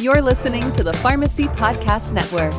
You're listening to the Pharmacy Podcast Network.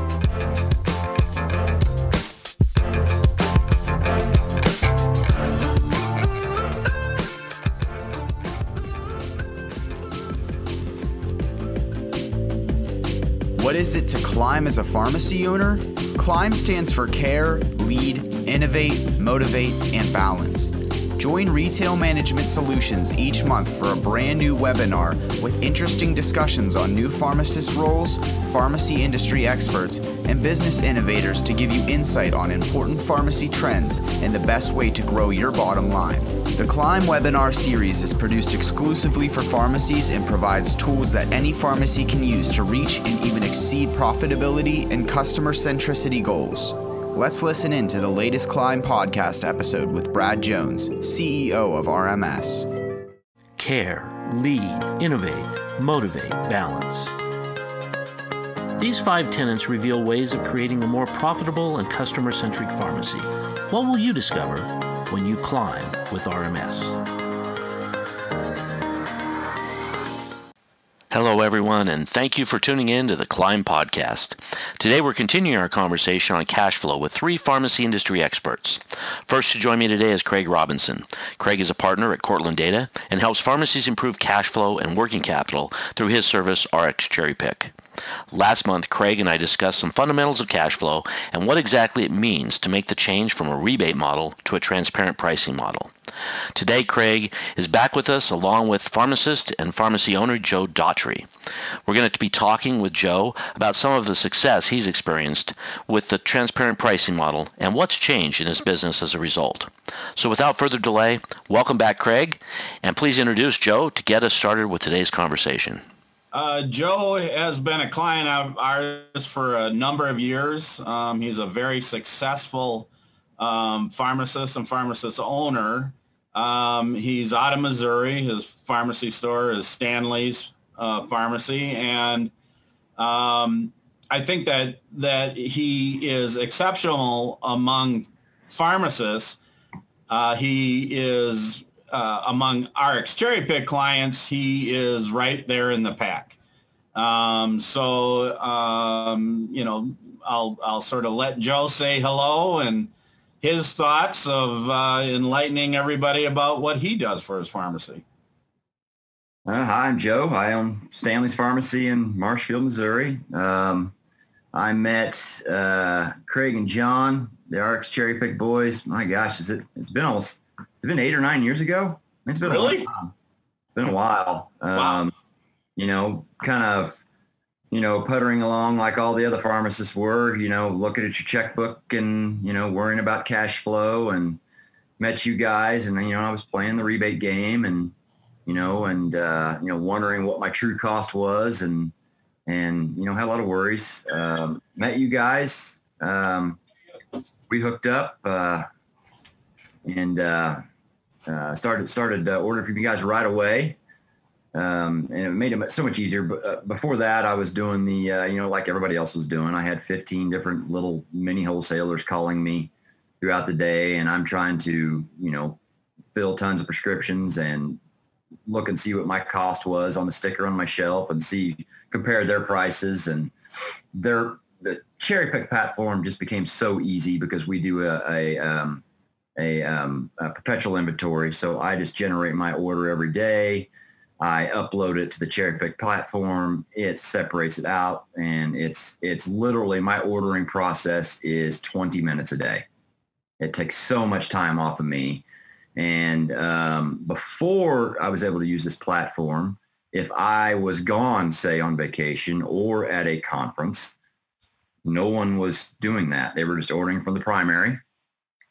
What is it to climb as a pharmacy owner? CLIMB stands for Care, Lead, Innovate, Motivate, and Balance. Join Retail Management Solutions each month for a brand new webinar with interesting discussions on new pharmacist roles, pharmacy industry experts, and business innovators to give you insight on important pharmacy trends and the best way to grow your bottom line. The Climb webinar series is produced exclusively for pharmacies and provides tools that any pharmacy can use to reach and even exceed profitability and customer centricity goals. Let's listen in to the latest Climb podcast episode with Brad Jones, CEO of RMS. Care, lead, innovate, motivate, balance. These five tenets reveal ways of creating a more profitable and customer centric pharmacy. What will you discover when you climb with RMS? Hello, everyone, and thank you for tuning in to the Climb Podcast. Today, we're continuing our conversation on cash flow with three pharmacy industry experts. First to join me today is Craig Robinson. Craig is a partner at Cortland Data and helps pharmacies improve cash flow and working capital through his service, RX Cherry Pick. Last month, Craig and I discussed some fundamentals of cash flow and what exactly it means to make the change from a rebate model to a transparent pricing model. Today, Craig is back with us along with pharmacist and pharmacy owner Joe Daughtry. We're going to be talking with Joe about some of the success he's experienced with the transparent pricing model and what's changed in his business as a result. So without further delay, welcome back, Craig, and please introduce Joe to get us started with today's conversation. Uh, Joe has been a client of ours for a number of years. Um, he's a very successful um, pharmacist and pharmacist owner. Um, he's out of Missouri. His pharmacy store is Stanley's uh, Pharmacy, and um, I think that that he is exceptional among pharmacists. Uh, he is uh, among RX Cherry Pick clients. He is right there in the pack. Um, so um, you know, I'll I'll sort of let Joe say hello and his thoughts of uh, enlightening everybody about what he does for his pharmacy. Uh, hi, I'm Joe. I own Stanley's Pharmacy in Marshfield, Missouri. Um, I met uh, Craig and John, the RX Cherry Pick boys. My gosh, it? It's been almost. It's been eight or nine years ago. It's been really. A while. It's been a while. Um, wow. You know, kind of you know, puttering along like all the other pharmacists were, you know, looking at your checkbook and, you know, worrying about cash flow and met you guys. And, then, you know, I was playing the rebate game and, you know, and, uh, you know, wondering what my true cost was and, and, you know, had a lot of worries. Um, met you guys. Um, we hooked up uh, and uh, uh started, started uh, ordering from you guys right away um, and it made it so much easier. But uh, before that, I was doing the, uh, you know, like everybody else was doing. I had 15 different little mini wholesalers calling me throughout the day, and I'm trying to, you know, fill tons of prescriptions and look and see what my cost was on the sticker on my shelf and see compare their prices and their the cherry pick platform just became so easy because we do a, a um, a, um, a perpetual inventory. So I just generate my order every day. I upload it to the Cherry Pick platform. It separates it out, and it's it's literally my ordering process is 20 minutes a day. It takes so much time off of me. And um, before I was able to use this platform, if I was gone, say on vacation or at a conference, no one was doing that. They were just ordering from the primary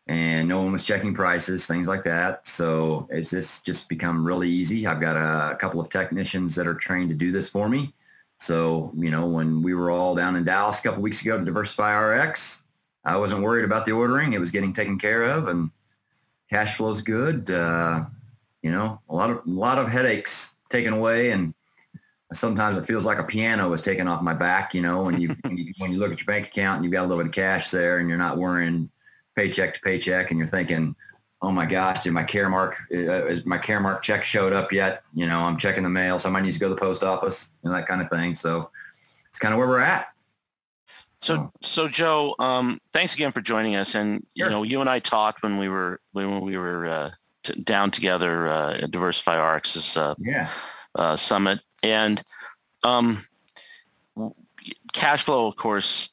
and no one was checking prices, things like that. So it's just just become really easy. I've got a, a, couple of technicians that are trained to do this for me. So you know, when we were all down in Dallas a couple weeks ago to Diversify RX, I wasn't worried about the ordering; it was getting taken care of, and cash flow's good. Uh, you know, a lot of a lot of headaches taken away, and sometimes it feels like a piano is taken off my back. You know, when you, when you when you look at your bank account and you've got a little bit of cash there, and you're not worrying paycheck to paycheck and you're thinking, oh my gosh, did my Caremark, uh, is my Caremark check showed up yet? You know, I'm checking the mail. Somebody needs to go to the post office and that kind of thing. So it's kind of where we're at. So, so Joe, um, thanks again for joining us. And sure. you know, you and I talked when we were when we were uh, t- down together uh, at Diversify RX's uh, yeah. uh, summit, and um, cash flow, of course,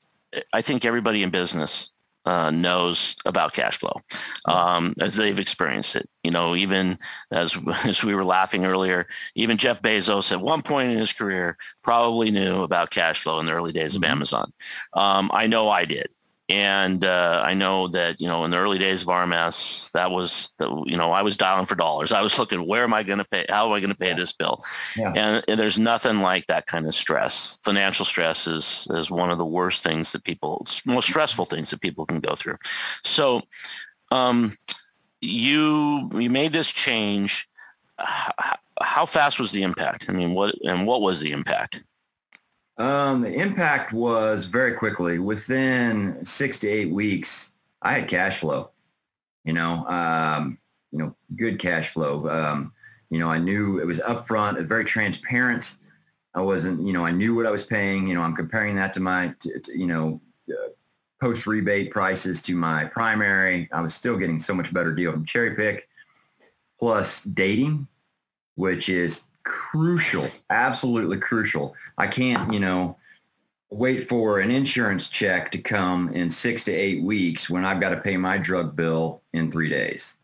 I think everybody in business uh, knows about cash flow um, as they've experienced it. You know, even as as we were laughing earlier, even Jeff Bezos at one point in his career probably knew about cash flow in the early days of mm-hmm. Amazon. Um, I know I did. And uh, I know that, you know, in the early days of RMS, that was, the, you know, I was dialing for dollars. I was looking, where am I going to pay? How am I going to pay yeah. this bill? Yeah. And, and, there's nothing like that kind of stress. Financial stress is, is one of the worst things that people, most stressful things that people can go through. So um, you, you made this change. How, how fast was the impact? I mean, what, and what was the impact? Um, the impact was very quickly. Within six to eight weeks, I had cash flow. You know, um, you know, good cash flow. Um, you know, I knew it was upfront, very transparent. I wasn't, you know, I knew what I was paying. You know, I'm comparing that to my, to, to, you know, uh, post rebate prices to my primary. I was still getting so much better deal from Cherry Pick, plus dating, which is crucial, absolutely crucial. I can't, you know, wait for an insurance check to come in six to eight weeks when I've got to pay my drug bill in three days.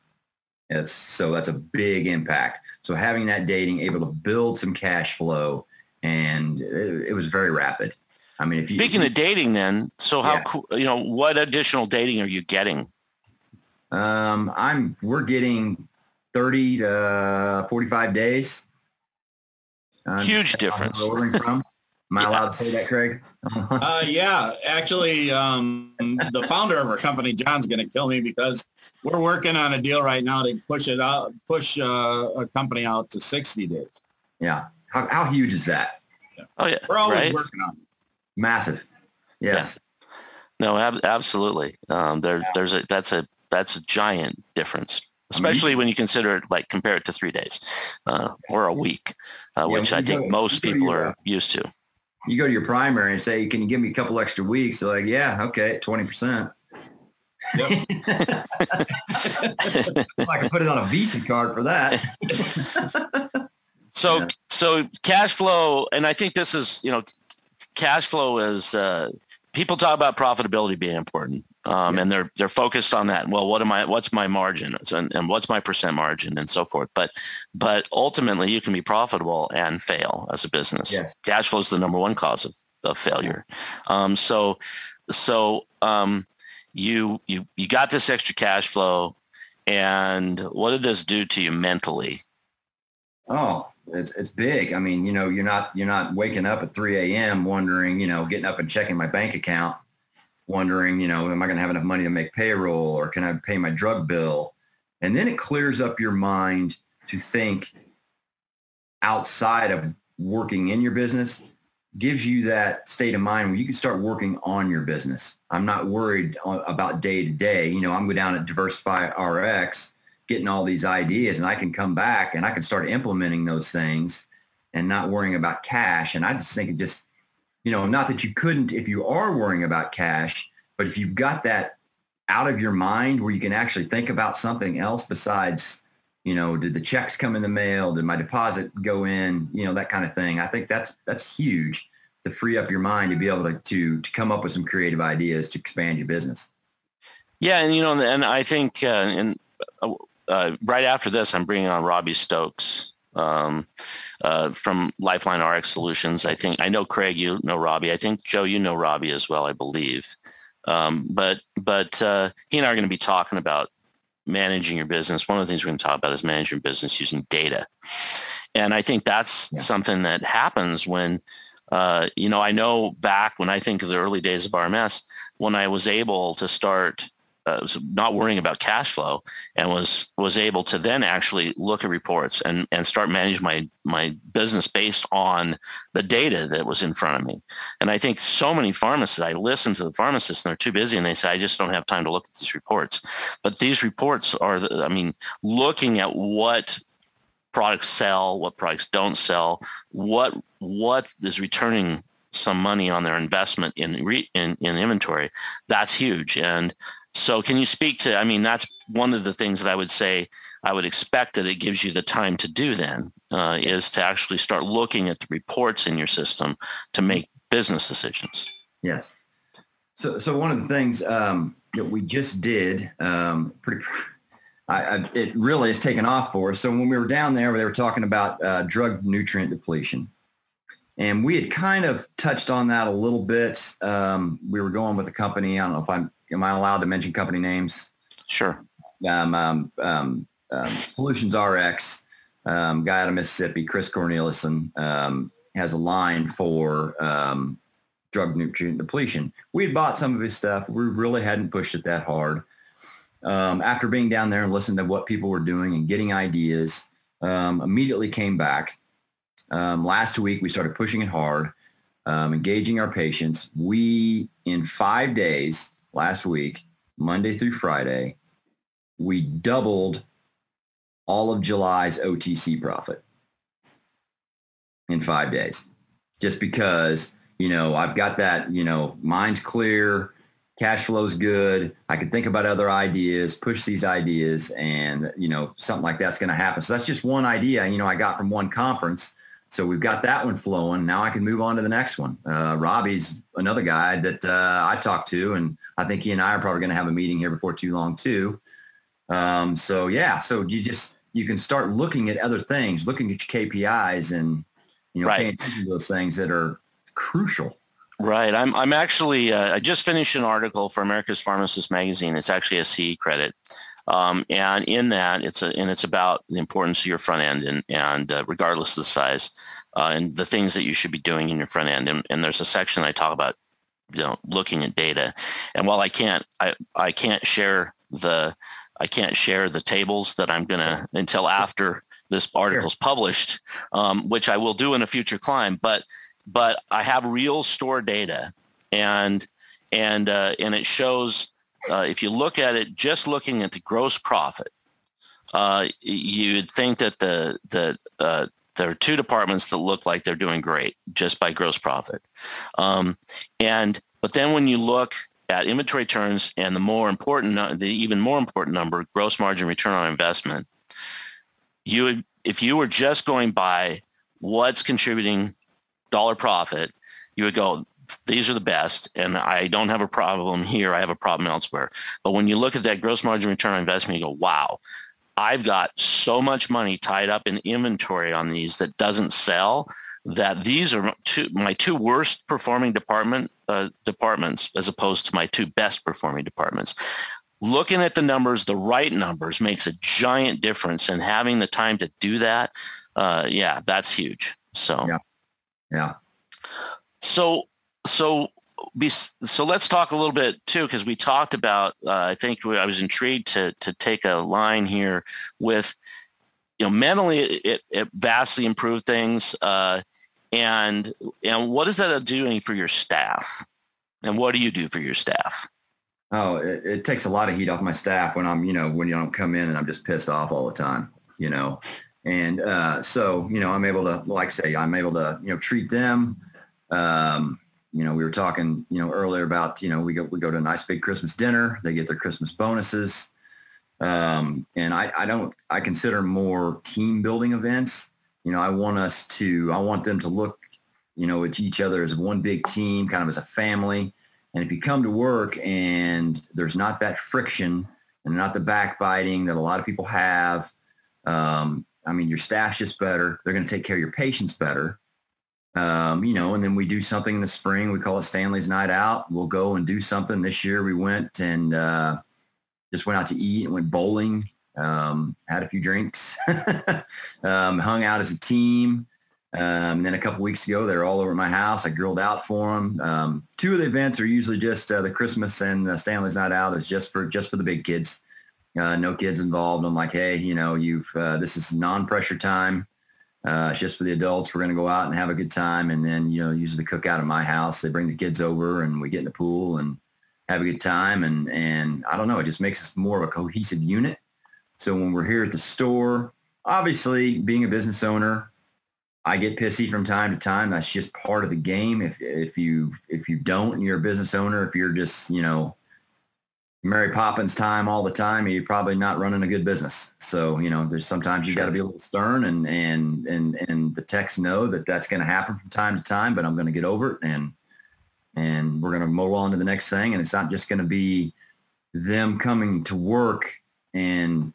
It's so that's a big impact. So having that dating, able to build some cash flow, and it, it was very rapid. I mean, if you speaking of dating, then so how yeah. you know what additional dating are you getting? Um, I'm we're getting thirty to forty-five days Huge difference. Am I allowed to say that, Craig? uh, yeah, actually, um, the founder of our company, John's going to kill me because we're working on a deal right now to push it out, push uh, a company out to 60 days. Yeah. How, how huge is that? Yeah. Oh yeah. We're always right? working on it. Massive. Yes. Yeah. No, ab- absolutely. Um, there, yeah. there's a, that's a, that's a giant difference especially when you consider it like compare it to three days uh, or a week, uh, yeah, which I think go, most people your, are used to. You go to your primary and say, "Can you give me a couple extra weeks?" They're like, "Yeah, okay, twenty percent." Yep. I can put it on a Visa card for that. so, yeah. so cash flow, and I think this is, you know, cash flow is uh, people talk about profitability being important um, yeah. and they're they're focused on that. Well, what am I? What's my margin? And, and what's my percent margin and so forth. But but ultimately, you can be profitable and fail as a business. Yes. Cash flow is the number one cause of, of failure. Um, so so um, you you you got this extra cash flow, and what did this do to you mentally? Oh, it's it's big. I mean, you know, you're not you're not waking up at 3 a.m. wondering, you know, getting up and checking my bank account wondering, you know, am I going to have enough money to make payroll or can I pay my drug bill? And then it clears up your mind to think outside of working in your business gives you that state of mind where you can start working on your business. I'm not worried about day to day. You know, I'm going down at Diversify RX, getting all these ideas and I can come back and I can start implementing those things and not worrying about cash. And I just think it just you know, not that you couldn't if you are worrying about cash, but if you've got that out of your mind where you can actually think about something else besides, you know, did the checks come in the mail? Did my deposit go in? You know, that kind of thing. I think that's that's huge to free up your mind to be able to to, to come up with some creative ideas to expand your business. Yeah, and you know, and I think, uh, and uh, uh, right after this, I'm bringing on Robbie Stokes um, uh, from Lifeline RX Solutions. I think I know Craig, you know Robbie. I think Joe, you know Robbie as well, I believe. Um, but but uh, he and I are going to be talking about managing your business. One of the things we're going to talk about is managing your business using data, and I think that's yeah. something that happens when. Uh, you know, I know back when I think of the early days of RMS, when I was able to start uh, was not worrying about cash flow and was was able to then actually look at reports and and start managing my my business based on the data that was in front of me. And I think so many pharmacists, I listen to the pharmacists and they're too busy and they say, I just don't have time to look at these reports. But these reports are, the, I mean, looking at what products sell, what products don't sell, what what is returning some money on their investment in, re, in in inventory. That's huge. And so can you speak to, I mean, that's one of the things that I would say I would expect that it gives you the time to do then uh, is to actually start looking at the reports in your system to make business decisions. Yes. So, so one of the things um, that we just did, um, pretty, I, I, it really has taken off for us. So when we were down there, they were talking about uh, drug nutrient depletion. And we had kind of touched on that a little bit. Um, we were going with a company. I don't know if I'm am I allowed to mention company names? Sure. Um, um, um, um Solutions RX, um, guy out of Mississippi, Chris Cornelison, um, has a line for drug nutrient depletion. We had bought some of his stuff. We really hadn't pushed it that hard. after being down there and listening to what people were doing and getting ideas, immediately came back. last week, we started pushing it hard. Um, engaging our patients. We, in five days, last week, Monday through Friday, we doubled all of July's OTC profit in five days. Just because, you know, I've got that, you know, mind's clear, cash flow's good. I can think about other ideas, push these ideas and, you know, something like that's going to happen. So that's just one idea, you know, I got from one conference so we've got that one flowing. Now I can move on to the next one. Uh, Robbie's another guy that uh, I talked to, and I think he and I are probably going to have a meeting here before too long too. Um, so yeah, so you just you can start looking at other things, looking at your KPIs, and you know right. paying attention to those things that are crucial. Right. I'm I'm actually uh, I just finished an article for America's Pharmacist magazine. It's actually a CE credit um, and in that, it's a, and it's about the importance of your front end and, and uh, regardless of the size uh, and the things that you should be doing in your front end. And, and there's a section I talk about, you know, looking at data. And while I can't, I, I can't share the, I can't share the tables that I'm going to until after this article's published, um, which I will do in a future climb. But, but I have real store data and, and, uh, and it shows uh, if you look at it, just looking at the gross profit, uh, you'd think that the the uh, there are two departments that look like they're doing great just by gross profit, um, and but then when you look at inventory turns and the more important, the even more important number, gross margin return on investment, you would if you were just going by what's contributing dollar profit, you would go these are the best and I don't have a problem here. I have a problem elsewhere. But when you look at that gross margin return on investment, you go, wow, I've got so much money tied up in inventory on these that doesn't sell that these are two, my two worst performing department uh, departments as opposed to my two best performing departments. Looking at the numbers, the right numbers makes a giant difference and having the time to do that, uh, yeah, that's huge. So, yeah. Yeah. So so so let's talk a little bit too, because we talked about. Uh, I think I was intrigued to to take a line here with, you know, mentally it, it vastly improved things, uh, and and what is that doing for your staff, and what do you do for your staff? Oh, it, it takes a lot of heat off my staff when I'm, you know, when you don't come in and I'm just pissed off all the time, you know, and uh, so you know I'm able to, like say, I'm able to, you know, treat them. Um, you know, we were talking, you know, earlier about, you know, we go we go to a nice big Christmas dinner. They get their Christmas bonuses, um, and I, I don't I consider more team building events. You know, I want us to I want them to look, you know, at each other as one big team, kind of as a family. And if you come to work and there's not that friction and not the backbiting that a lot of people have, um, I mean, your staff's just better. They're going to take care of your patients better um, you know, and then we do something in the spring. We call it Stanley's Night Out. We'll go and do something. This year we went and uh, just went out to eat and went bowling, um, had a few drinks, um, hung out as a team. Um, and then a couple weeks ago, they're all over my house. I grilled out for them. Um, two of the events are usually just uh, the Christmas and the Stanley's Night Out is just for just for the big kids. Uh, no kids involved. I'm like, hey, you know, you've uh, this is non-pressure time. Uh, it's just for the adults. We're going to go out and have a good time, and then you know, usually cook out at my house. They bring the kids over, and we get in the pool and have a good time. And and I don't know, it just makes us more of a cohesive unit. So when we're here at the store, obviously being a business owner, I get pissy from time to time. That's just part of the game. If if you if you don't and you're a business owner, if you're just you know Mary Poppins time all the time, you're probably not running a good business. So you know, there's sometimes you got to be a little stern, and and and and the techs know that that's going to happen from time to time. But I'm going to get over it, and and we're going to move on to the next thing. And it's not just going to be them coming to work and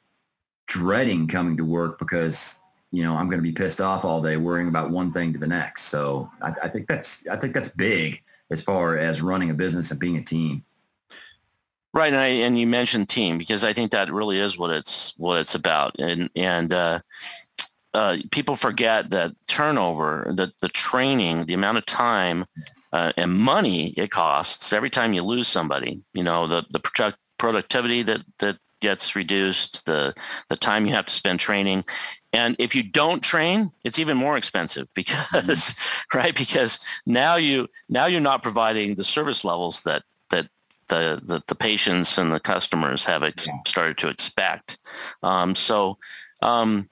dreading coming to work because you know, I'm going to be pissed off all day worrying about one thing to the next. So I, I think that's I think that's big as far as running a business and being a team. Right, and, I, and you mentioned team because I think that really is what it's what it's about, and and uh, uh, people forget that turnover, the the training, the amount of time uh, and money it costs every time you lose somebody. You know, the the product, productivity that that gets reduced, the the time you have to spend training, and if you don't train, it's even more expensive because, mm-hmm. right? Because now you now you're not providing the service levels that that the the, the patients and the customers have ex- yeah. started to expect. Um, so um,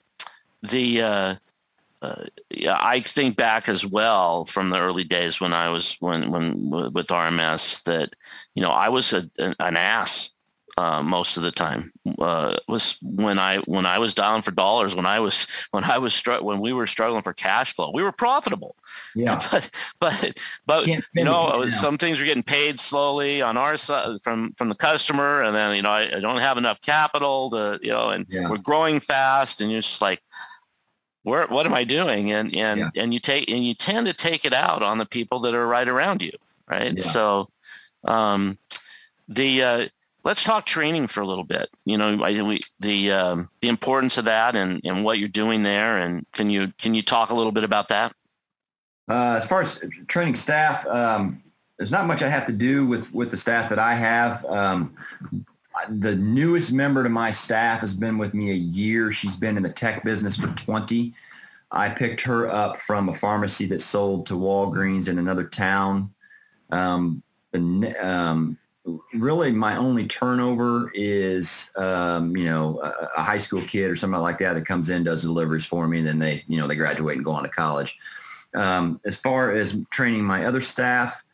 the uh, uh, yeah, I think back as well from the early days when I was when when with RMS that you know I was a, an ass uh, most of the time uh, was when I when I was down for dollars when I was when I was str- when we were struggling for cash flow we were profitable yeah but but but you know some things were getting paid slowly on our side from from the customer and then you know I, I don't have enough capital to you know and yeah. we're growing fast and you're just like where what am I doing and and yeah. and you take and you tend to take it out on the people that are right around you right yeah. so um the uh, let's talk training for a little bit. You know, I, we, the um, the importance of that and, and what you're doing there, and can you can you talk a little bit about that? Uh, as far as training staff, um, there's not much I have to do with with the staff that I have. Um, the newest member to my staff has been with me a year. She's been in the tech business for 20. I picked her up from a pharmacy that sold to Walgreens in another town. Um, um, really my only turnover is um, you know a, a, high school kid or somebody like that that comes in does deliveries for me and then they you know they graduate and go on to college. Um, as far as training my other staff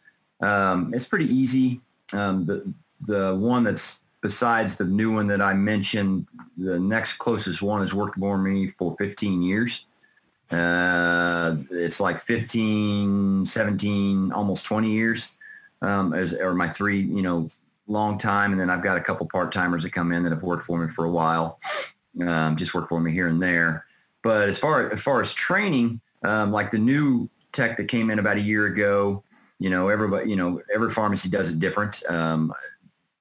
um, it's pretty easy. Um, the the one that's besides the new one that I mentioned the next closest one has worked for me for 15 years. Uh, it's like 15 17 almost 20 years um, as, or my three, you know, long time. And then I've got a couple part-timers that come in that have worked for me for a while, um, just work for me here and there. But as far as far as training, um, like the new tech that came in about a year ago, you know, everybody, you know, every pharmacy does it different. Um,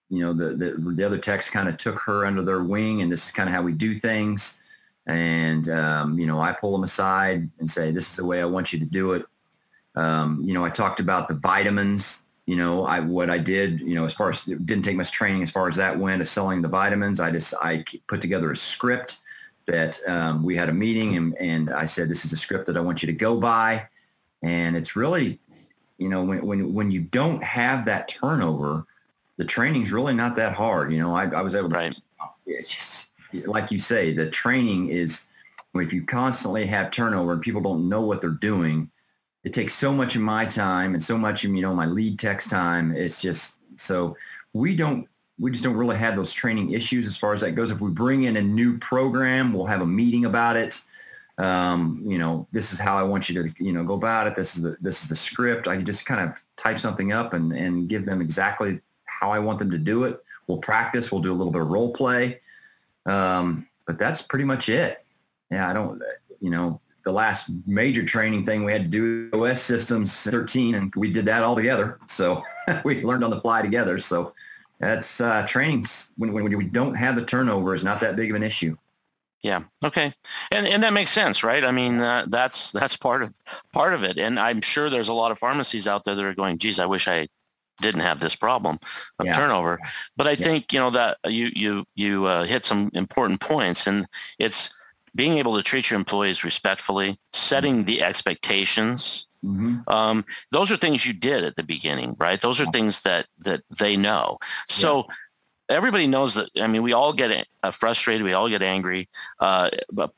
you know, the, the, the other techs kind of took her under their wing and this is kind of how we do things. And, um, you know, I pull them aside and say, this is the way I want you to do it. Um, you know, I talked about the vitamins you know, I what I did, you know, as far as it didn't take much training as far as that went as selling the vitamins. I just I put together a script that um, we had a meeting and, and I said, this is the script that I want you to go by. And it's really, you know, when, when, when you don't have that turnover, the training's really not that hard. You know, I, I was able to, right. it's just like you say, the training is, if you constantly have turnover and people don't know what they're doing, it takes so much of my time and so much of you know my lead text time. It's just so we don't we just don't really have those training issues as far as that goes. If we bring in a new program we'll have a meeting about it. Um, you know this is how i want you to you know go about it. This is the this is the script. I can just kind of type something up and and give them exactly how i want them to do it. We'll practice. We'll do a little bit of role play. Um, but that's pretty much it. Yeah i don't you know the last major training thing we had to do OS systems 13 and we did that all together. So we learned on the fly together. So that's uh, trainings when, when we don't have the turnover is not that big of an issue. Yeah. Okay. And and that makes sense, right? I mean, uh, that's that's part of part of it. And I'm sure there's a lot of pharmacies out there that are going, "Geez, I wish I didn't have this problem of yeah. turnover." But I yeah. think you know that you you you uh, hit some important points, and it's being able to treat your employees respectfully, setting mm-hmm. the expectations. Mm-hmm. Um, those are things you did at the beginning, right? Those are things that that they know. So. Yeah everybody knows that. I mean, we all get uh, frustrated. We all get angry. Uh, but,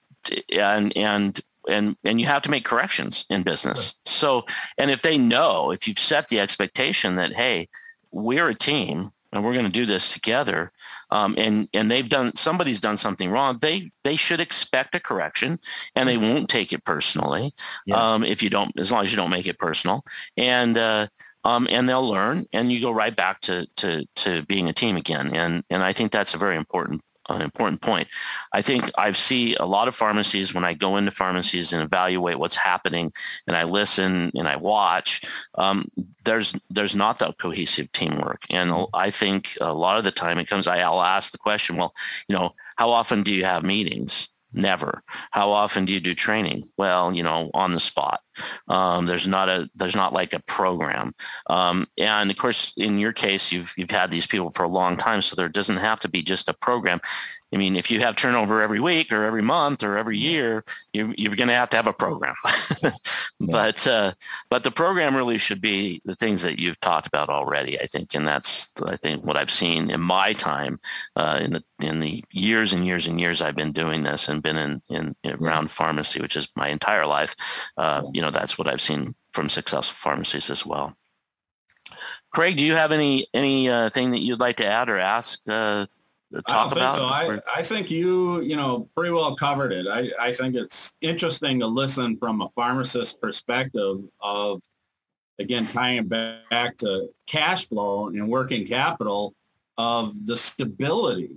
and and and and you have to make corrections in business. So, and if they know, if you've set the expectation that hey, we're a team and we're going to do this together, um, and and they've done somebody's done something wrong, they they should expect a correction, and they won't take it personally yeah. um, if you don't, as long as you don't make it personal, and uh, um, and they'll learn, and you go right back to, to, to being a team again. And, and I think that's a very important an important point. I think I see a lot of pharmacies when I go into pharmacies and evaluate what's happening and I listen and I watch, um, there's there's not that cohesive teamwork. And I think a lot of the time it comes, I'll ask the question, well, you know, how often do you have meetings? Never. How often do you do training? Well, you know, on the spot. Um, there's not a there's not like a program. Um, and of course, in your case, you've you've had these people for a long time, so there doesn't have to be just a program. I mean, if you have turnover every week or every month or every year, you, you're going to have to have a program. but uh, but the program really should be the things that you've talked about already. I think, and that's I think what I've seen in my time uh, in the in the years and years and years I've been doing this and been in, in, in around pharmacy, which is my entire life. Uh, you know, that's what I've seen from successful pharmacies as well. Craig, do you have any any uh, thing that you'd like to add or ask uh, talk I about? So. I, I think you, you know, pretty well covered it. I, I think it's interesting to listen from a pharmacist perspective of, again, tying back to cash flow and working capital of the stability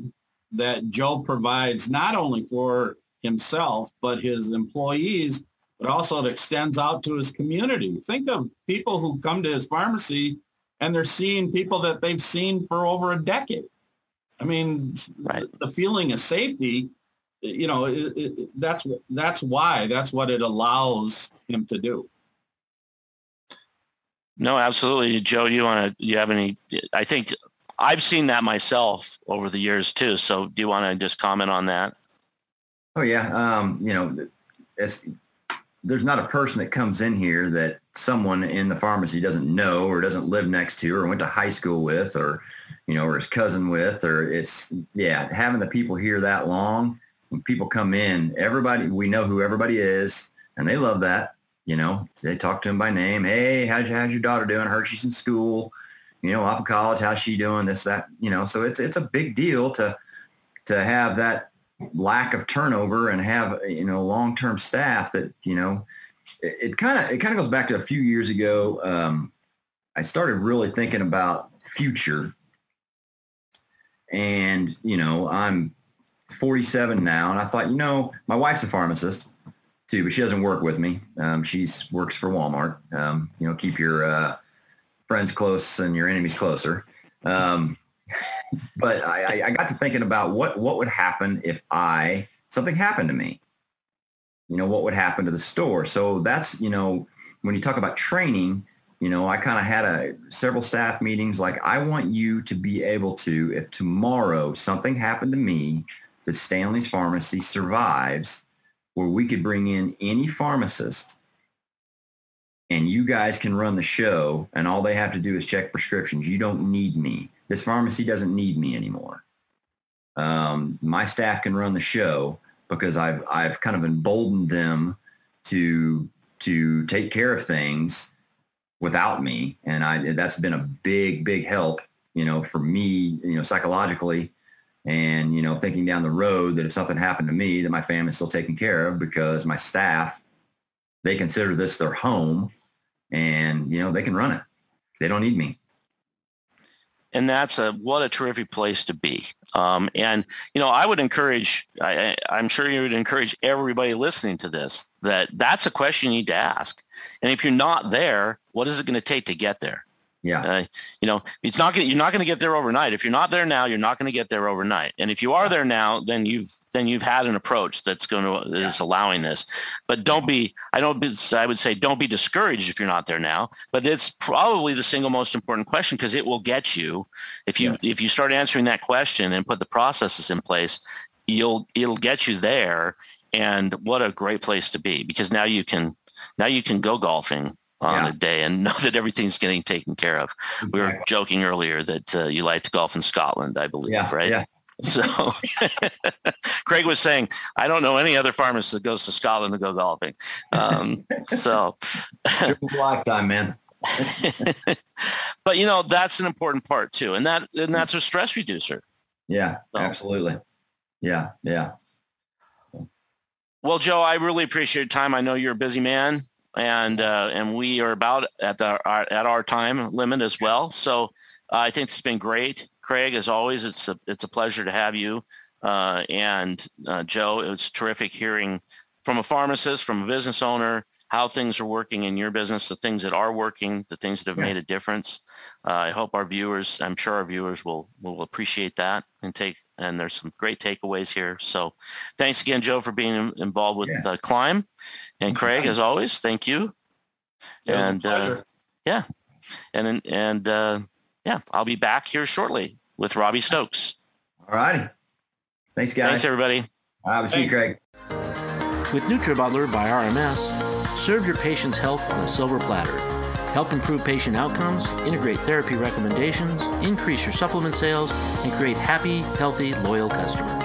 that Joe provides not only for himself, but his employees, but also it extends out to his community. Think of people who come to his pharmacy and they're seeing people that they've seen for over a decade. I mean, right. the feeling of safety, you know, it, it, that's that's why that's what it allows him to do. No, absolutely, Joe. You want to? You have any? I think I've seen that myself over the years too. So, do you want to just comment on that? Oh yeah, um, you know, there's not a person that comes in here that someone in the pharmacy doesn't know or doesn't live next to or went to high school with or you know or his cousin with or it's yeah having the people here that long when people come in everybody we know who everybody is and they love that you know? They talk to him by name hey how's, how's your daughter doing? I heard she's in school you know off of college how's she doing? This that you know? So it's it's a big deal to to have that lack of turnover and have you know long-term staff that you know it kind of it kind of goes back to a few years ago. Um, I started really thinking about future, and you know I'm 47 now, and I thought you know my wife's a pharmacist too, but she doesn't work with me. Um, she's works for Walmart. Um, you know, keep your uh, friends close and your enemies closer. Um, but I, I got to thinking about what what would happen if I something happened to me you know, what would happen to the store. So that's, you know, when you talk about training, you know, I kind of had a several staff meetings like I want you to be able to, if tomorrow something happened to me that Stanley's Pharmacy survives, where we could bring in any pharmacist and you guys can run the show and all they have to do is check prescriptions. You don't need me. This pharmacy doesn't need me anymore. Um, my staff can run the show because I've I've kind of emboldened them to to take care of things without me, and I that's been a big big help, you know, for me, you know, psychologically, and you know, thinking down the road that if something happened to me, that my family's still taken care of because my staff they consider this their home, and you know they can run it. They don't need me and that's a what a terrific place to be. Um, and you know, I would encourage. I, I'm sure you would encourage everybody listening to this that that's a question you need to ask. And if you're not there, what is it going to take to get there? Yeah. Uh, you know, it's not gonna, you're not going to get there overnight. If you're not there now, you're not going to get there overnight. And if you are there now, then you've then you've had an approach that's going to yeah. is allowing this. But don't be I don't be, I would say don't be discouraged if you're not there now. But it's probably the single most important question because it will get you if you if you start answering that question and put the processes in place, you'll it'll get you there. And what a great place to be because now you can now you can go golfing on yeah. a day and know that everything's getting taken care of. We were joking earlier that uh, you like to golf in Scotland, I believe, yeah, right? Yeah. So Craig was saying, I don't know any other pharmacist that goes to Scotland to go golfing. Um, so lifetime, man. but you know, that's an important part too. And that, and that's a stress reducer. Yeah, so. absolutely. Yeah. Yeah. Well, Joe, I really appreciate your time. I know you're a busy man and uh, and we are about at the our, at our time limit as well. So uh, I think it's been great, Craig. As always, it's a it's a pleasure to have you. Uh, and uh, Joe, it was terrific hearing from a pharmacist, from a business owner, how things are working in your business, the things that are working, the things that have yeah. made a difference. Uh, I hope our viewers, I'm sure our viewers will will appreciate that and take. And there's some great takeaways here. So, thanks again, Joe, for being involved with yeah. uh, Climb, and Craig, as always, thank you. and uh, yeah, and and uh, yeah, I'll be back here shortly with Robbie Stokes. All righty. Thanks, guys. Thanks, everybody. All right, see you, Craig. With NutriButler by RMS. Serve your patient's health on a silver platter. Help improve patient outcomes, integrate therapy recommendations, increase your supplement sales, and create happy, healthy, loyal customers.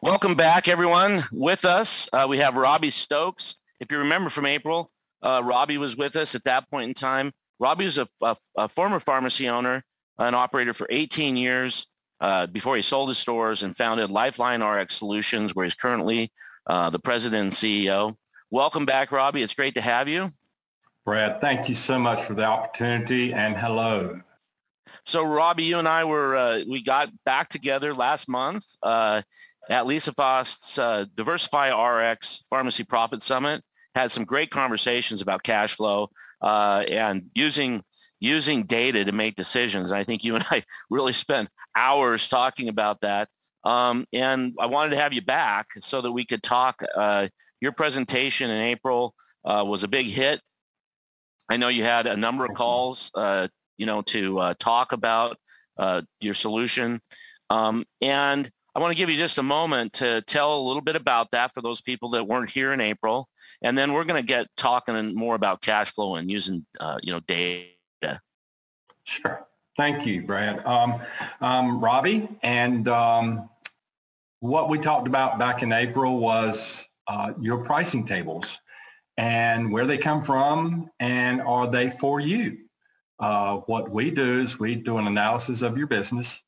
Welcome back, everyone. With us, uh, we have Robbie Stokes. If you remember from April, uh, Robbie was with us at that point in time. Robbie was a, a, a former pharmacy owner, an operator for 18 years uh, before he sold his stores and founded Lifeline RX Solutions, where he's currently uh, the president and CEO. Welcome back, Robbie. It's great to have you. Brad, thank you so much for the opportunity and hello. So, Robbie, you and I were, uh, we got back together last month uh, at Lisa Faast's uh, Diversify RX Pharmacy Profit Summit. Had some great conversations about cash flow uh, and using using data to make decisions. I think you and I really spent hours talking about that. Um, and I wanted to have you back so that we could talk. Uh, your presentation in April uh, was a big hit. I know you had a number of calls, uh, you know, to uh, talk about uh, your solution. Um, and I want to give you just a moment to tell a little bit about that for those people that weren't here in April. And then we're going to get talking more about cash flow and using, uh, you know, data Sure. Thank you, Brad. Um, um, Robbie, and um, what we talked about back in April was uh, your pricing tables and where they come from and are they for you? Uh, what we do is we do an analysis of your business.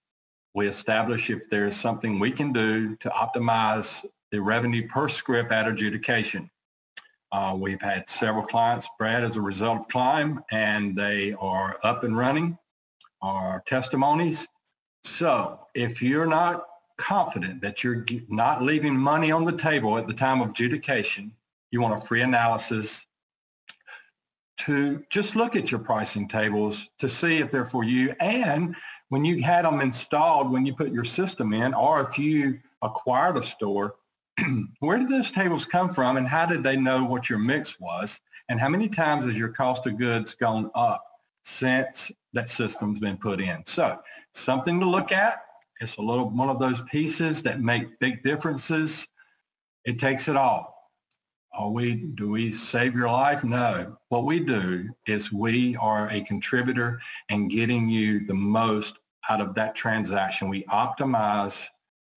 We establish if there's something we can do to optimize the revenue per script at adjudication. Uh, we've had several clients, Brad, as a result of Climb, and they are up and running, our testimonies. So if you're not confident that you're not leaving money on the table at the time of adjudication, you want a free analysis to just look at your pricing tables to see if they're for you. And when you had them installed, when you put your system in, or if you acquired a store, where did those tables come from and how did they know what your mix was? And how many times has your cost of goods gone up since that system's been put in? So something to look at. It's a little one of those pieces that make big differences. It takes it all. Are we, do we save your life? No. What we do is we are a contributor and getting you the most out of that transaction. We optimize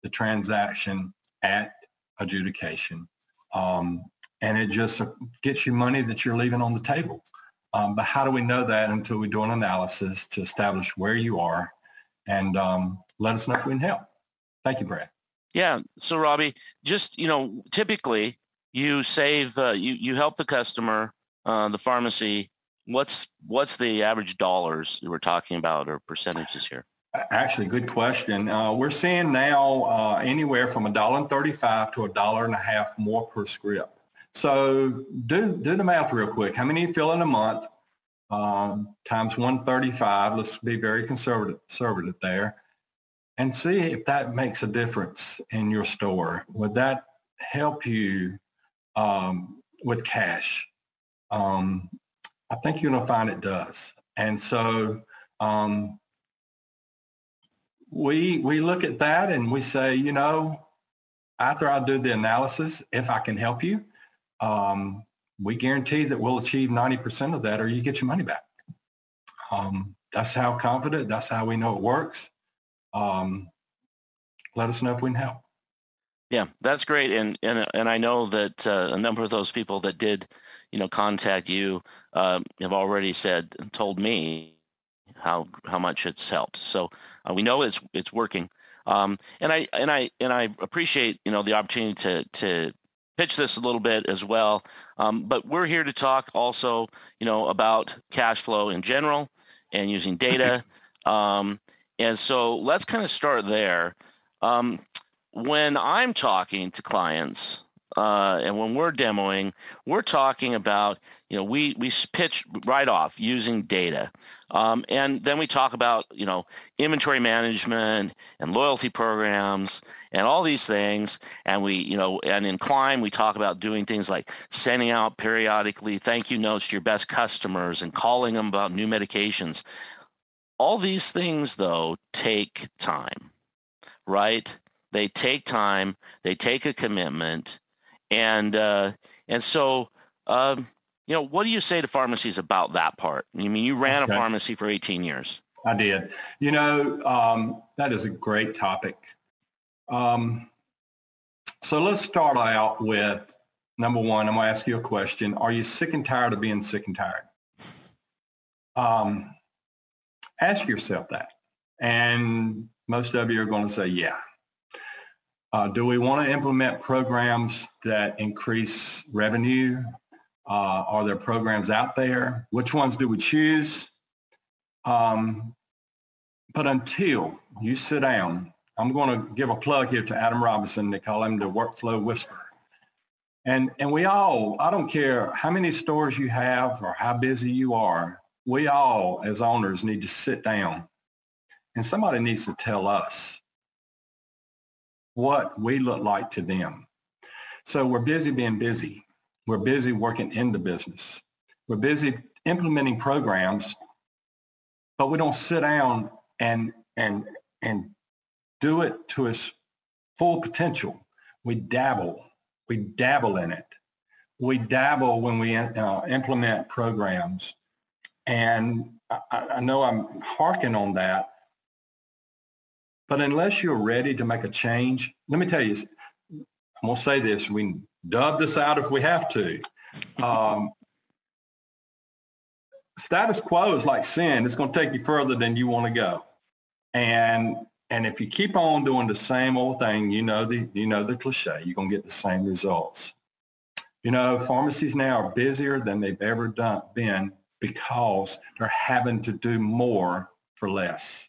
the transaction at adjudication. Um, and it just gets you money that you're leaving on the table. Um, but how do we know that until we do an analysis to establish where you are and um, let us know if we can help. Thank you, Brad. Yeah. So Robbie, just, you know, typically you save, uh, you, you help the customer, uh, the pharmacy. What's, what's the average dollars we're talking about or percentages here? Actually, good question. Uh, we're seeing now uh, anywhere from a dollar and thirty-five to a dollar and a half more per script. So do do the math real quick. How many fill in a month? Um, times 135. Let's be very conservative, conservative there, and see if that makes a difference in your store. Would that help you um, with cash? Um, I think you're going to find it does. And so um, we we look at that and we say, you know, after I do the analysis, if I can help you, um, we guarantee that we'll achieve 90% of that or you get your money back. Um, that's how confident, that's how we know it works. Um, let us know if we can help. Yeah, that's great. And, and, and I know that uh, a number of those people that did, you know, contact you uh, have already said, told me how, how much it's helped. So uh, we know it's, it's working. Um, and I, and I, and I appreciate, you know, the opportunity to, to pitch this a little bit as well. Um, but we're here to talk also, you know, about cash flow in general and using data. Um, and so let's kind of start there. When I'm talking to clients uh, and when we're demoing, we're talking about, you know, we, we pitch right off using data. Um, and then we talk about, you know, inventory management and loyalty programs and all these things. And we, you know, and in Climb, we talk about doing things like sending out periodically thank you notes to your best customers and calling them about new medications. All these things, though, take time, right? They take time. They take a commitment. And, uh, and so, um, you know, what do you say to pharmacies about that part? I mean, you ran okay. a pharmacy for 18 years. I did. You know, um, that is a great topic. Um, so let's start out with number one. I'm going to ask you a question. Are you sick and tired of being sick and tired? Um, ask yourself that. And most of you are going to say, yeah. Uh, do we want to implement programs that increase revenue? Uh, are there programs out there? Which ones do we choose? Um, but until you sit down, I'm going to give a plug here to Adam Robinson. They call him the workflow whisperer. And, and we all, I don't care how many stores you have or how busy you are, we all as owners need to sit down and somebody needs to tell us what we look like to them. So we're busy being busy. We're busy working in the business. We're busy implementing programs, but we don't sit down and and and do it to its full potential. We dabble. We dabble in it. We dabble when we uh, implement programs. And I, I know I'm harking on that, but unless you're ready to make a change, let me tell you, I'm going to say this. We dub this out if we have to. Um, status quo is like sin. It's going to take you further than you want to go. And and if you keep on doing the same old thing, you know the you know the cliche, you're gonna get the same results. You know, pharmacies now are busier than they've ever done been because they're having to do more for less.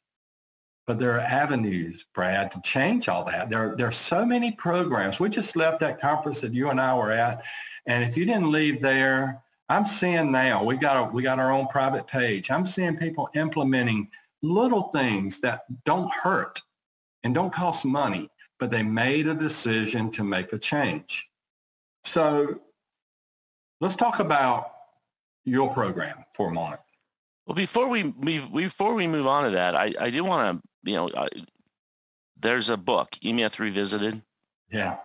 But there are avenues, Brad, to change all that. There, there are so many programs. We just left that conference that you and I were at. And if you didn't leave there, I'm seeing now, we got, a, we got our own private page. I'm seeing people implementing little things that don't hurt and don't cost money, but they made a decision to make a change. So let's talk about your program for a moment. Well, before we, before we move on to that, I, I do want to you know, uh, there's a book, E-Myth Revisited. Yeah.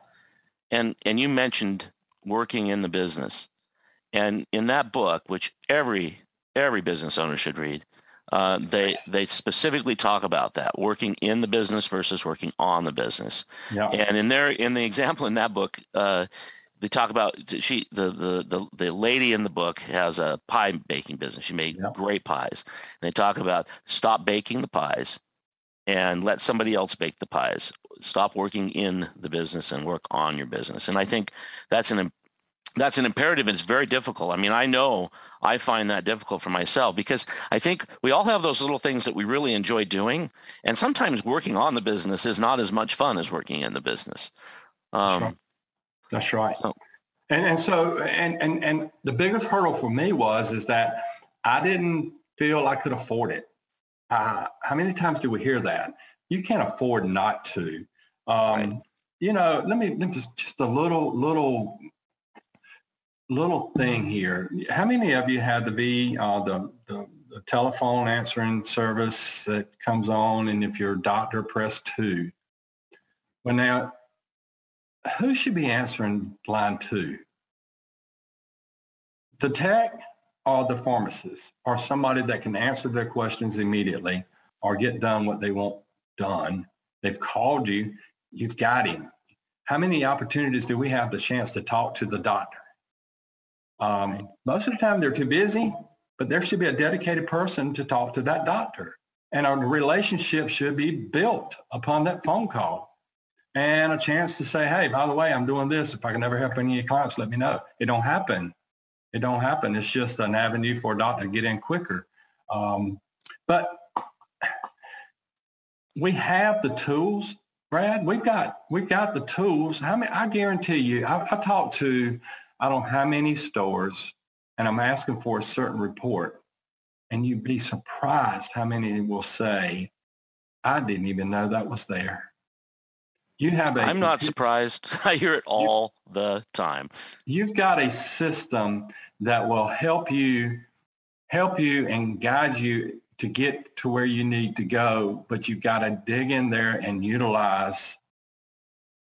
And and you mentioned working in the business, and in that book, which every every business owner should read, uh, they they specifically talk about that working in the business versus working on the business. Yeah. And in there, in the example in that book, uh, they talk about she the, the the the lady in the book has a pie baking business. She made yeah. great pies. And they talk about stop baking the pies and let somebody else bake the pies. Stop working in the business and work on your business. And I think that's an that's an imperative and it's very difficult. I mean, I know I find that difficult for myself because I think we all have those little things that we really enjoy doing. And sometimes working on the business is not as much fun as working in the business. Um, that's right. That's right. So, And, and so, and, and, and the biggest hurdle for me was, is that I didn't feel I could afford it. Uh, how many times do we hear that? You can't afford not to. Um, right. You know, let me, let me just, just a little, little, little thing here. How many of you had the V, uh, the, the, the telephone answering service that comes on and if you're a doctor, press two? Well, now who should be answering line two? The tech or the pharmacist or somebody that can answer their questions immediately or get done what they want done. They've called you, you've got him. How many opportunities do we have the chance to talk to the doctor? Um, most of the time they're too busy, but there should be a dedicated person to talk to that doctor. And a relationship should be built upon that phone call and a chance to say, hey, by the way, I'm doing this. If I can ever help any of your clients, let me know. It don't happen. It don't happen. It's just an avenue for a doctor to get in quicker. Um, but we have the tools, Brad. We've got we've got the tools. How many? I guarantee you. I, I talked to I don't know how many stores, and I'm asking for a certain report, and you'd be surprised how many will say, "I didn't even know that was there." You have a. I'm not surprised. I hear it all you, the time. You've got a system that will help you, help you and guide you to get to where you need to go, but you've got to dig in there and utilize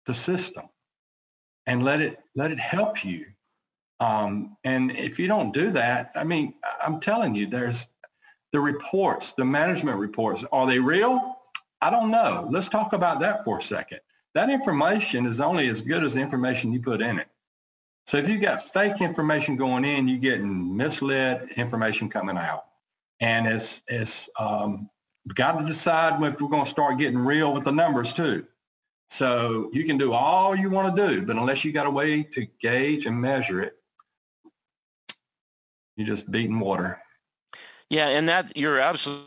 the system and let it let it help you. Um, and if you don't do that, I mean, I'm telling you, there's the reports, the management reports. Are they real? I don't know. Let's talk about that for a second that information is only as good as the information you put in it. So if you've got fake information going in, you're getting misled information coming out. And it's, it's um, got to decide if we're going to start getting real with the numbers too. So you can do all you want to do, but unless you got a way to gauge and measure it, you're just beating water. Yeah, and that you're absolutely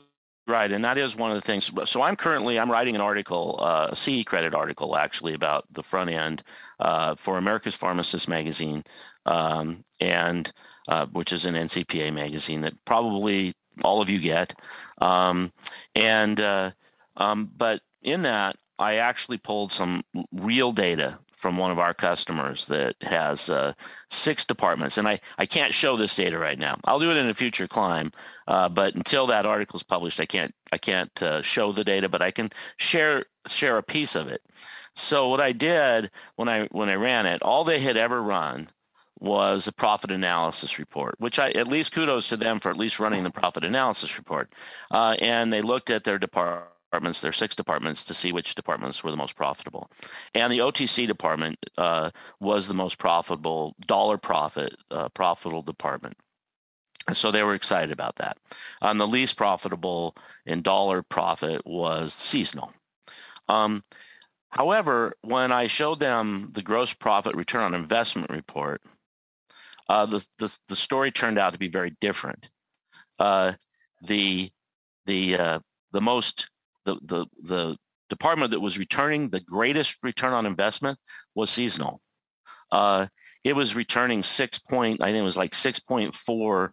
Right, and that is one of the things. So I'm currently I'm writing an article, uh, a CE credit article actually about the front end uh, for America's Pharmacist magazine, um, and uh, which is an NCPA magazine that probably all of you get. Um, and uh, um, but in that, I actually pulled some real data from one of our customers that has uh, six departments. And I, I can't show this data right now. I'll do it in a future climb, uh, but until that article is published, I can't, I can't uh, show the data, but I can share, share a piece of it. So what I did when I, when I ran it, all they had ever run was a profit analysis report, which I, at least kudos to them for at least running the profit analysis report. Uh, and they looked at their department departments, there are six departments to see which departments were the most profitable. And the OTC department uh, was the most profitable, dollar profit, uh, profitable department. so they were excited about that. Um, the least profitable in dollar profit was seasonal. Um, however, when I showed them the gross profit return on investment report, uh, the, the, the story turned out to be very different. Uh, the the uh, the most the, the, the department that was returning the greatest return on investment was seasonal. Uh, it was returning six point, I think it was like 6.4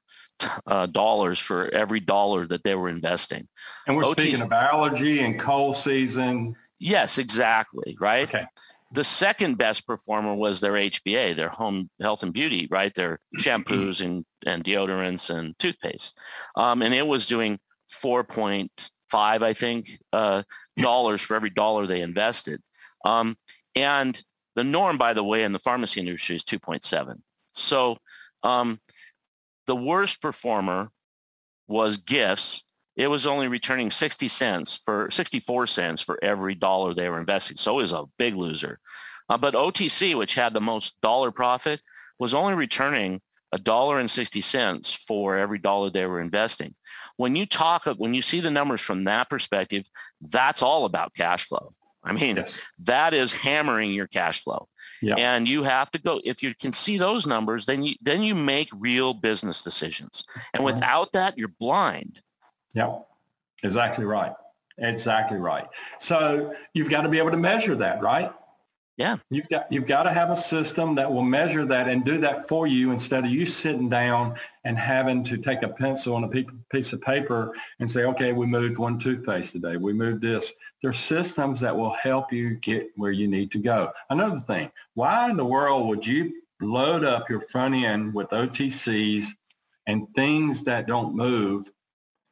uh, dollars for every dollar that they were investing. And we're speaking of allergy and cold season. Yes, exactly. Right. Okay. The second best performer was their HBA, their home health and beauty, right? Their shampoos and, and deodorants and toothpaste. Um, and it was doing 4.2 five, I think, uh, dollars for every dollar they invested. Um, and the norm, by the way, in the pharmacy industry is 2.7. So um, the worst performer was gifts. It was only returning 60 cents for 64 cents for every dollar they were investing. So it was a big loser. Uh, but OTC, which had the most dollar profit, was only returning a dollar and 60 cents for every dollar they were investing. When you talk, when you see the numbers from that perspective, that's all about cash flow. I mean, yes. that is hammering your cash flow. Yeah. And you have to go, if you can see those numbers, then you, then you make real business decisions. And without that, you're blind. Yeah, exactly right. Exactly right. So you've got to be able to measure that, right? Yeah. You've got you've got to have a system that will measure that and do that for you instead of you sitting down and having to take a pencil and a piece of paper and say, okay, we moved one toothpaste today. We moved this. There's systems that will help you get where you need to go. Another thing, why in the world would you load up your front end with OTCs and things that don't move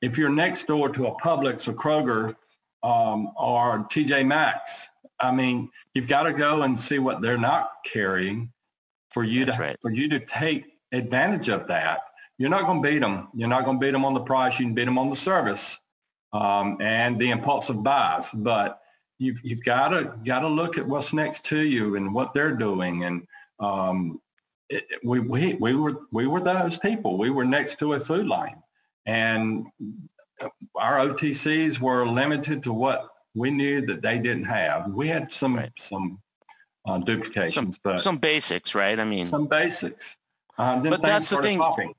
if you're next door to a Publix or Kroger um, or TJ Maxx? I mean, you've got to go and see what they're not carrying for you That's to right. for you to take advantage of that. You're not going to beat them. You're not going to beat them on the price. You can beat them on the service um, and the impulsive buys. But you've you've got to got to look at what's next to you and what they're doing. And um, it, we we we were we were those people. We were next to a Food Lion, and our OTCs were limited to what we knew that they didn't have. We had some right. some uh, duplications, some, but some basics, right? I mean, some basics. Uh, but that's the thing. Popping.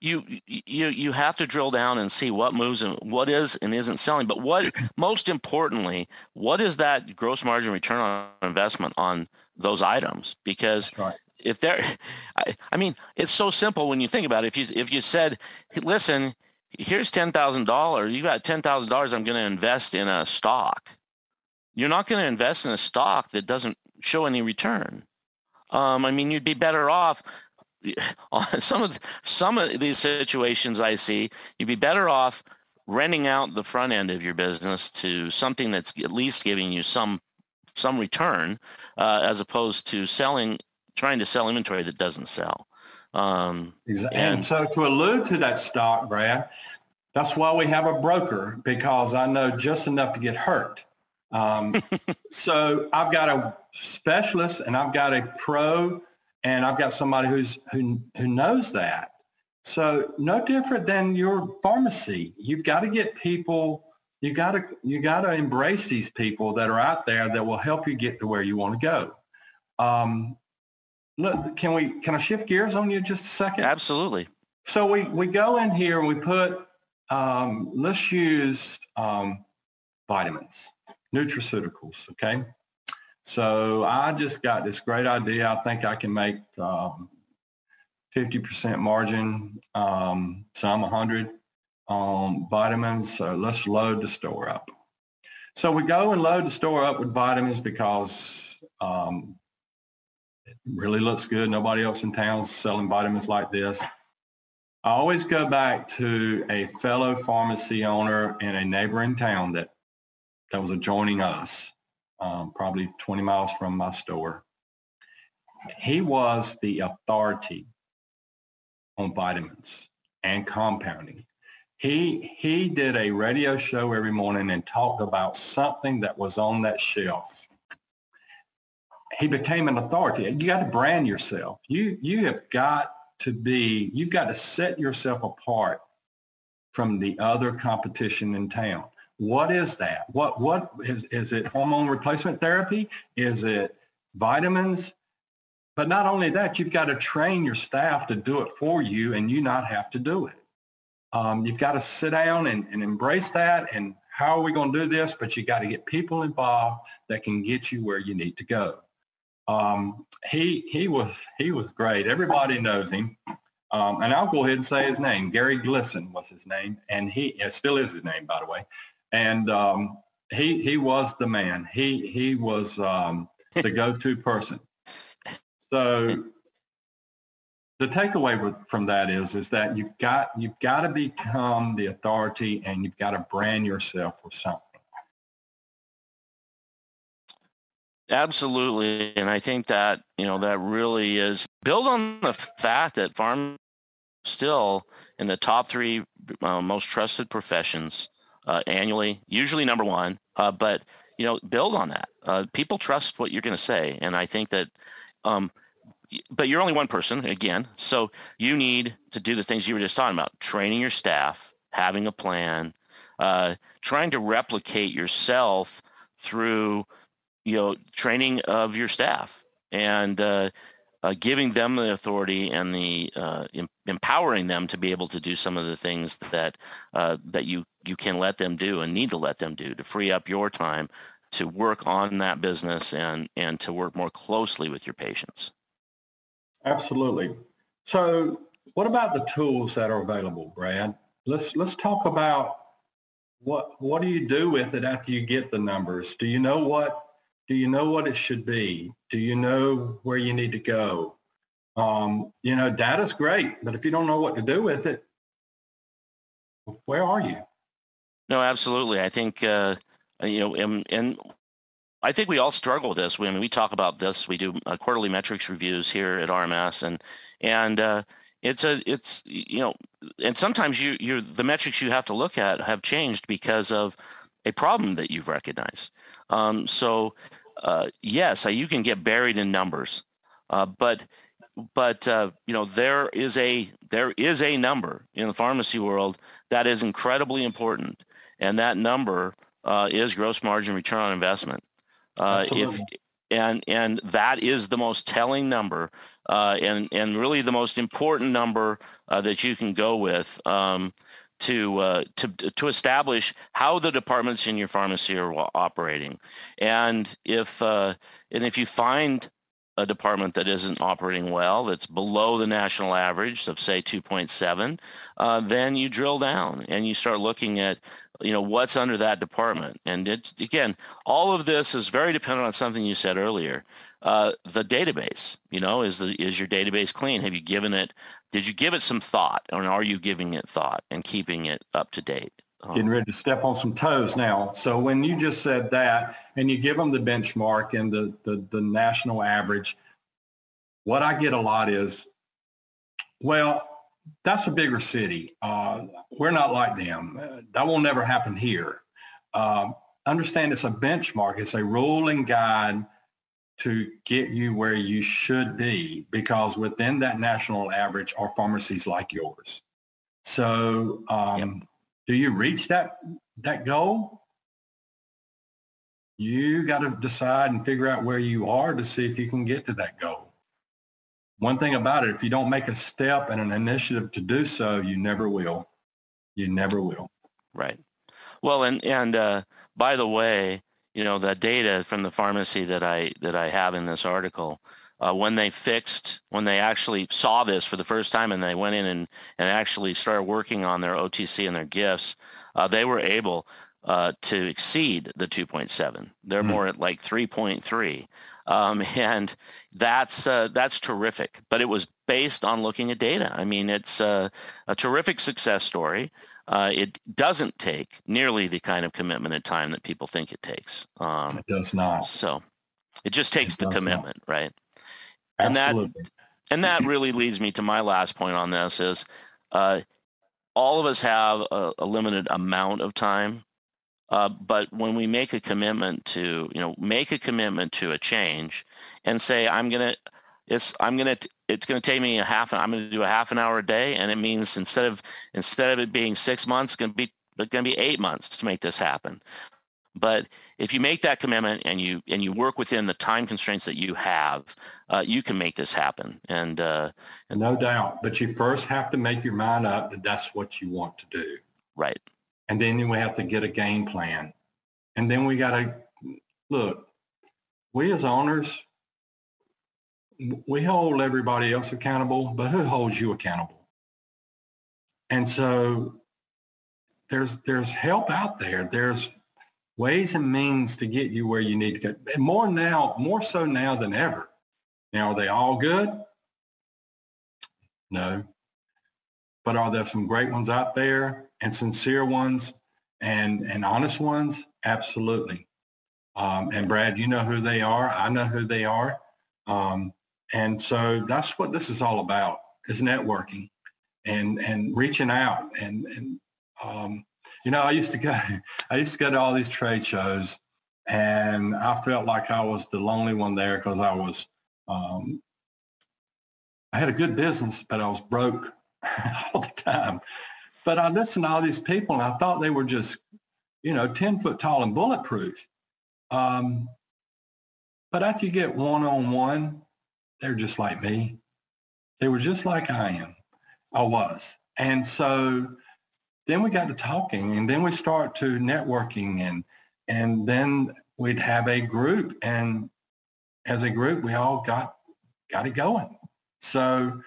You you you have to drill down and see what moves and what is and isn't selling. But what most importantly, what is that gross margin return on investment on those items? Because right. if they're, I, I mean, it's so simple when you think about it. If you if you said, listen, here's $10,000. You got $10,000 I'm going to invest in a stock. You're not going to invest in a stock that doesn't show any return. Um, I mean, you'd be better off some of some of these situations I see. You'd be better off renting out the front end of your business to something that's at least giving you some some return, uh, as opposed to selling, trying to sell inventory that doesn't sell. Um, exactly. And, and so to allude to that stock, Brad, that's why we have a broker because I know just enough to get hurt. Um, so I've got a specialist and I've got a pro and I've got somebody who's who who knows that. So no different than your pharmacy. You've got to get people. You got to you got to embrace these people that are out there that will help you get to where you want to go. Um, look, can we, can I shift gears on you just a second? Absolutely. So we, we go in here and we put, um, let's use um, vitamins, nutraceuticals, okay? So I just got this great idea. I think I can make um, 50% margin, um, some 100 on vitamins. So let's load the store up. So we go and load the store up with vitamins because um, really looks good. Nobody else in town's selling vitamins like this. I always go back to a fellow pharmacy owner in a neighboring town that, that was adjoining us, um, probably 20 miles from my store. He was the authority on vitamins and compounding. He, he did a radio show every morning and talked about something that was on that shelf he became an authority. You got to brand yourself. You you have got to be. You've got to set yourself apart from the other competition in town. What is that? What what is is it? Hormone replacement therapy? Is it vitamins? But not only that, you've got to train your staff to do it for you, and you not have to do it. Um, you've got to sit down and, and embrace that. And how are we going to do this? But you got to get people involved that can get you where you need to go. Um, he he was he was great. Everybody knows him. Um, and I'll go ahead and say his name. Gary Glisson was his name, and he still is his name, by the way. And um, he he was the man. He he was um, the go-to person. So the takeaway from that is is that you've got you've got to become the authority, and you've got to brand yourself with something. Absolutely. And I think that, you know, that really is build on the fact that farm still in the top three uh, most trusted professions uh, annually, usually number one, uh, but, you know, build on that. Uh, people trust what you're going to say. And I think that, um, but you're only one person again. So you need to do the things you were just talking about, training your staff, having a plan, uh, trying to replicate yourself through you know, training of your staff and uh, uh, giving them the authority and the uh, em- empowering them to be able to do some of the things that uh, that you you can let them do and need to let them do to free up your time to work on that business and, and to work more closely with your patients. Absolutely. So what about the tools that are available, Brad? Let's let's talk about what what do you do with it after you get the numbers? Do you know what do you know what it should be? Do you know where you need to go? Um, you know, data's great, but if you don't know what to do with it, where are you? No, absolutely. I think uh, you know, and, and I think we all struggle with this. We, I mean, we talk about this. We do uh, quarterly metrics reviews here at RMS, and and uh, it's a it's you know, and sometimes you you the metrics you have to look at have changed because of a problem that you've recognized. Um, so uh, yes, uh, you can get buried in numbers, uh, but but uh, you know there is a there is a number in the pharmacy world that is incredibly important, and that number uh, is gross margin return on investment. Uh, if and and that is the most telling number, uh, and and really the most important number uh, that you can go with. Um, to uh, to to establish how the departments in your pharmacy are operating, and if uh, and if you find a department that isn't operating well, that's below the national average of say 2.7, uh, then you drill down and you start looking at, you know, what's under that department. And it's, again, all of this is very dependent on something you said earlier. Uh, the database, you know, is the is your database clean? Have you given it? Did you give it some thought, or are you giving it thought and keeping it up to date? Um, Getting ready to step on some toes now. So when you just said that and you give them the benchmark and the, the, the national average, what I get a lot is, well, that's a bigger city. Uh, we're not like them. Uh, that will never happen here. Uh, understand it's a benchmark. It's a rolling guide to get you where you should be because within that national average are pharmacies like yours. So um, yep do you reach that that goal? You got to decide and figure out where you are to see if you can get to that goal. One thing about it, if you don't make a step and an initiative to do so, you never will. You never will. Right. Well, and and uh, by the way, you know the data from the pharmacy that I that I have in this article uh, when they fixed, when they actually saw this for the first time and they went in and, and actually started working on their OTC and their gifts, uh, they were able uh, to exceed the 2.7. They're mm-hmm. more at like 3.3. Um, and that's, uh, that's terrific. But it was based on looking at data. I mean, it's a, a terrific success story. Uh, it doesn't take nearly the kind of commitment and time that people think it takes. Um, it does not. So it just takes it the commitment, not. right? And Absolutely. that and that really leads me to my last point on this is uh, all of us have a, a limited amount of time, uh, but when we make a commitment to, you know, make a commitment to a change and say, I'm going to, it's, I'm going to, it's going to take me a half, I'm going to do a half an hour a day. And it means instead of, instead of it being six months, it's going to be, it's going to be eight months to make this happen. But if you make that commitment and you and you work within the time constraints that you have, uh, you can make this happen. And, uh, and no doubt, but you first have to make your mind up that that's what you want to do. Right. And then we have to get a game plan. And then we got to look. We as owners, we hold everybody else accountable, but who holds you accountable? And so there's there's help out there. There's ways and means to get you where you need to. And more now, more so now than ever. Now, are they all good? No. But are there some great ones out there and sincere ones and, and honest ones? Absolutely. Um, and Brad, you know who they are. I know who they are. Um, and so that's what this is all about is networking and, and reaching out and, and um, you know, I used to go, I used to go to all these trade shows and I felt like I was the lonely one there because I was, um, I had a good business, but I was broke all the time. But I listened to all these people and I thought they were just, you know, 10 foot tall and bulletproof. Um, but after you get one-on-one, they're just like me. They were just like I am. I was. And so then we got to talking and then we start to networking and and then we'd have a group and as a group, we all got, got it going. So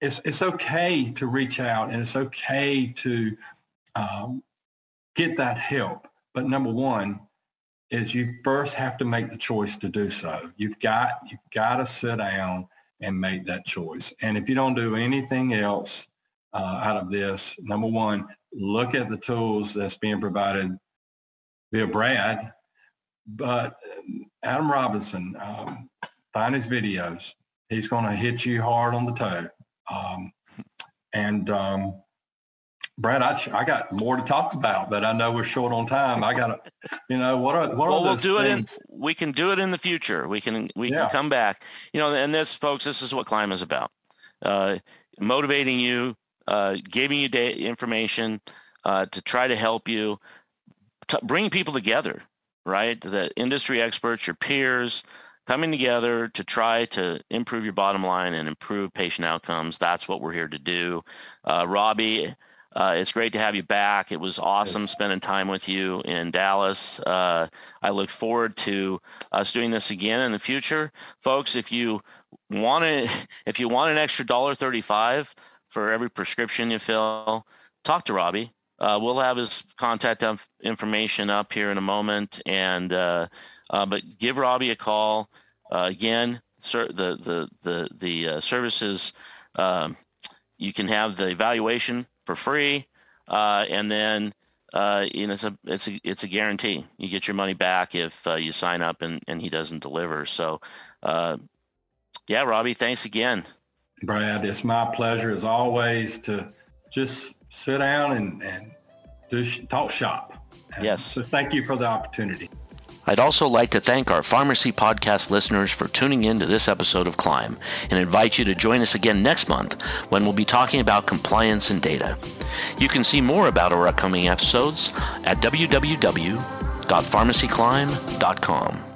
it's, it's okay to reach out and it's okay to um, get that help. But number one is you first have to make the choice to do so. You've got, you've got to sit down and make that choice. And if you don't do anything else uh, out of this, number one, look at the tools that's being provided via Brad. But Adam Robinson, um, find his videos. He's going to hit you hard on the toe. Um, and um, Brad, I, I got more to talk about, but I know we're short on time. I got to, you know, what are what well, are we'll do things? it in. We can do it in the future. We can we Yeah. can come back. You know, and this, folks, this is what climb is about. Uh, motivating you, uh, giving you da- information uh, to try to help you, t- bring people together. Right, the industry experts, your peers, coming together to try to improve your bottom line and improve patient outcomes. That's what we're here to do. Uh, Robbie, uh, it's great to have you back. It was awesome Yes. spending time with you in Dallas. Uh, I look forward to us doing this again in the future, folks. If you want to, if you want an extra dollar thirty-five for every prescription you fill, talk to Robbie. Uh, we'll have his contact inf- information up here in a moment, and uh, uh, but give Robbie a call. Uh, again, sir, the the the the uh, services um, you can have the evaluation for free, uh, and then you know it's a it's a it's a guarantee. You get your money back if you sign up and and he doesn't deliver. So, yeah, Robbie, thanks again. Brad, it's my pleasure as always to just sit down and, and do sh- talk shop. And Yes. So thank you for the opportunity. I'd also like to thank our Pharmacy Podcast listeners for tuning in to this episode of Climb and invite you to join us again next month when we'll be talking about compliance and data. You can see more about our upcoming episodes at www.pharmacyclimb.com.